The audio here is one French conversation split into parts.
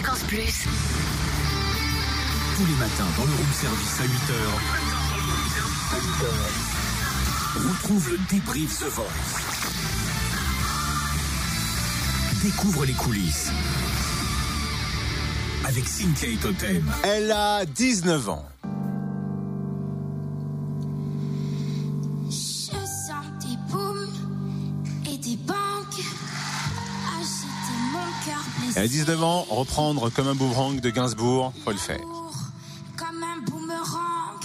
Fréquence Plus. Tous les matins dans le room service à 8h. Retrouve le débrief The Voice. Découvre les coulisses. Avec Cynthia et Totem. Elle a 19 ans. A 19 ans, reprendre comme un boomerang de Gainsbourg, faut le faire. Comme un boomerang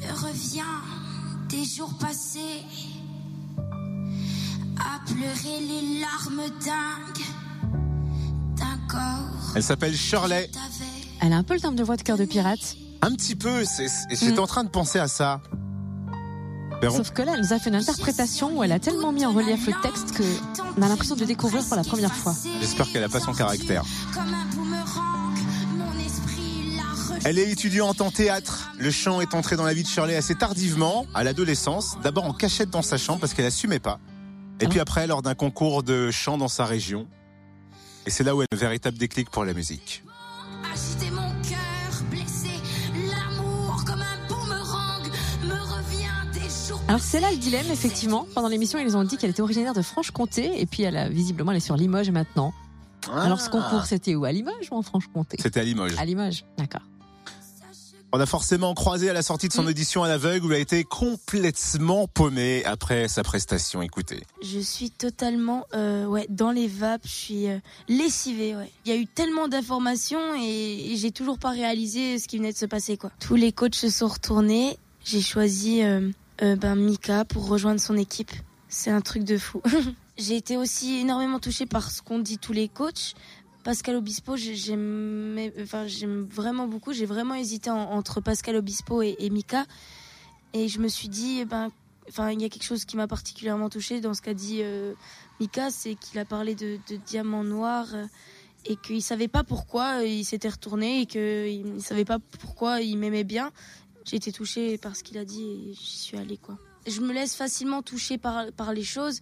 me revient des jours passés à pleurer les larmes dingues d'un corps Elle s'appelle Shirley. Elle a un peu le timbre de voix de cœur de pirate. Un petit peu, j'étais Mm. en train de penser à ça. Perron. Sauf que là, elle nous a fait une interprétation où elle a tellement mis en relief le texte que on a l'impression de le découvrir pour la première fois. J'espère qu'elle a pas son caractère. Elle est étudiante en théâtre. Le chant est entré dans la vie de Shirley assez tardivement, à l'adolescence. D'abord en cachette dans sa chambre parce qu'elle assumait pas. Et puis après, lors d'un concours de chant dans sa région. Et c'est là où elle a un véritable déclic pour la musique. Alors c'est là le dilemme, effectivement. Pendant l'émission, ils nous ont dit qu'elle était originaire de Franche-Comté, et puis elle a visiblement elle est sur Limoges maintenant. Alors ce concours, c'était où? À Limoges ou en Franche-Comté? C'était à Limoges. À Limoges, d'accord. On a forcément croisé à la sortie de son Mm. audition à l'aveugle où elle a été complètement paumée après sa prestation. Écoutez. Je suis totalement euh, ouais, dans les vapes, je suis euh, lessivée. Ouais. Il y a eu tellement d'informations et, et j'ai toujours pas réalisé ce qui venait de se passer. Quoi. Tous les coachs se sont retournés. J'ai choisi euh, euh, ben, Mika pour rejoindre son équipe. C'est un truc de fou. j'ai été aussi énormément touchée par ce qu'ont dit tous les coachs. Pascal Obispo, j'ai- j'aime enfin, vraiment beaucoup. J'ai vraiment hésité en- entre Pascal Obispo et, Mika. Et je me suis dit, eh ben, enfin, il y a quelque chose qui m'a particulièrement touchée dans ce qu'a dit euh, Mika, c'est qu'il a parlé de, de diamants noirs euh, et qu'il savait pas pourquoi il s'était retourné et qu'il ne savait pas pourquoi il m'aimait bien. J'ai été touchée par ce qu'il a dit et j'y suis allée quoi. Je me laisse facilement toucher par, par les choses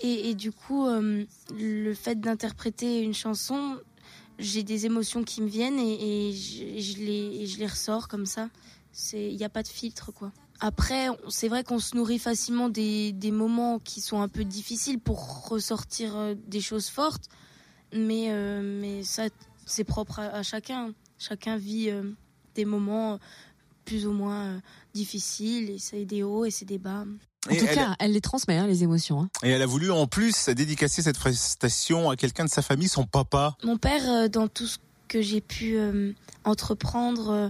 et, du coup, euh, le fait d'interpréter une chanson, j'ai des émotions qui me viennent et, je, les, je les ressors comme ça. Il n'y a pas de filtre quoi. Après, c'est vrai qu'on se nourrit facilement des, des moments qui sont un peu difficiles pour ressortir euh, des choses fortes, mais, euh, mais ça, c'est propre à, chacun. Chacun vit des moments plus ou moins euh, difficiles, et c'est des hauts et c'est des bas. En Et tout elle, cas, elle les transmet, hein, les émotions. hein. et elle a voulu en plus dédicacer cette prestation à quelqu'un de sa famille, son papa. Mon père, euh, dans tout ce que j'ai pu euh, entreprendre, euh,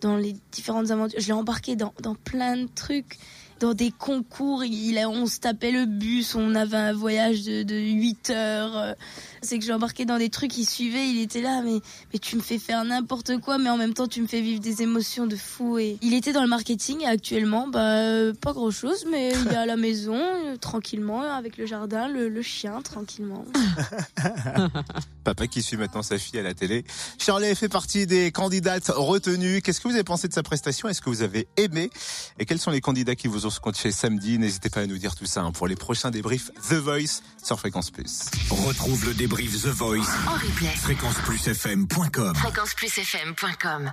dans les différentes aventures, je l'ai embarqué dans, dans plein de trucs. Dans des concours, il a, on se tapait le bus, on avait un voyage de, de 8 heures. C'est que je l'ai embarqué dans des trucs, il suivait, il était là, mais, mais tu me fais faire n'importe quoi, mais en même temps tu me fais vivre des émotions de fou. Et il était dans le marketing et actuellement, bah, euh, pas grand chose, mais il est à la maison, euh, tranquillement, avec le jardin, le, le chien, tranquillement. Papa qui suit maintenant sa fille à la télé. Shirley fait partie des candidates retenues. Qu'est-ce que vous avez pensé de sa prestation? Est-ce que vous avez aimé? Et quels sont les candidats qui vous ont scotché samedi? N'hésitez pas à nous dire tout ça hein, pour les prochains débriefs The Voice sur Fréquence Plus. Retrouve le débrief The Voice. En replay. Fréquenceplusfm.com Fréquenceplusfm.com.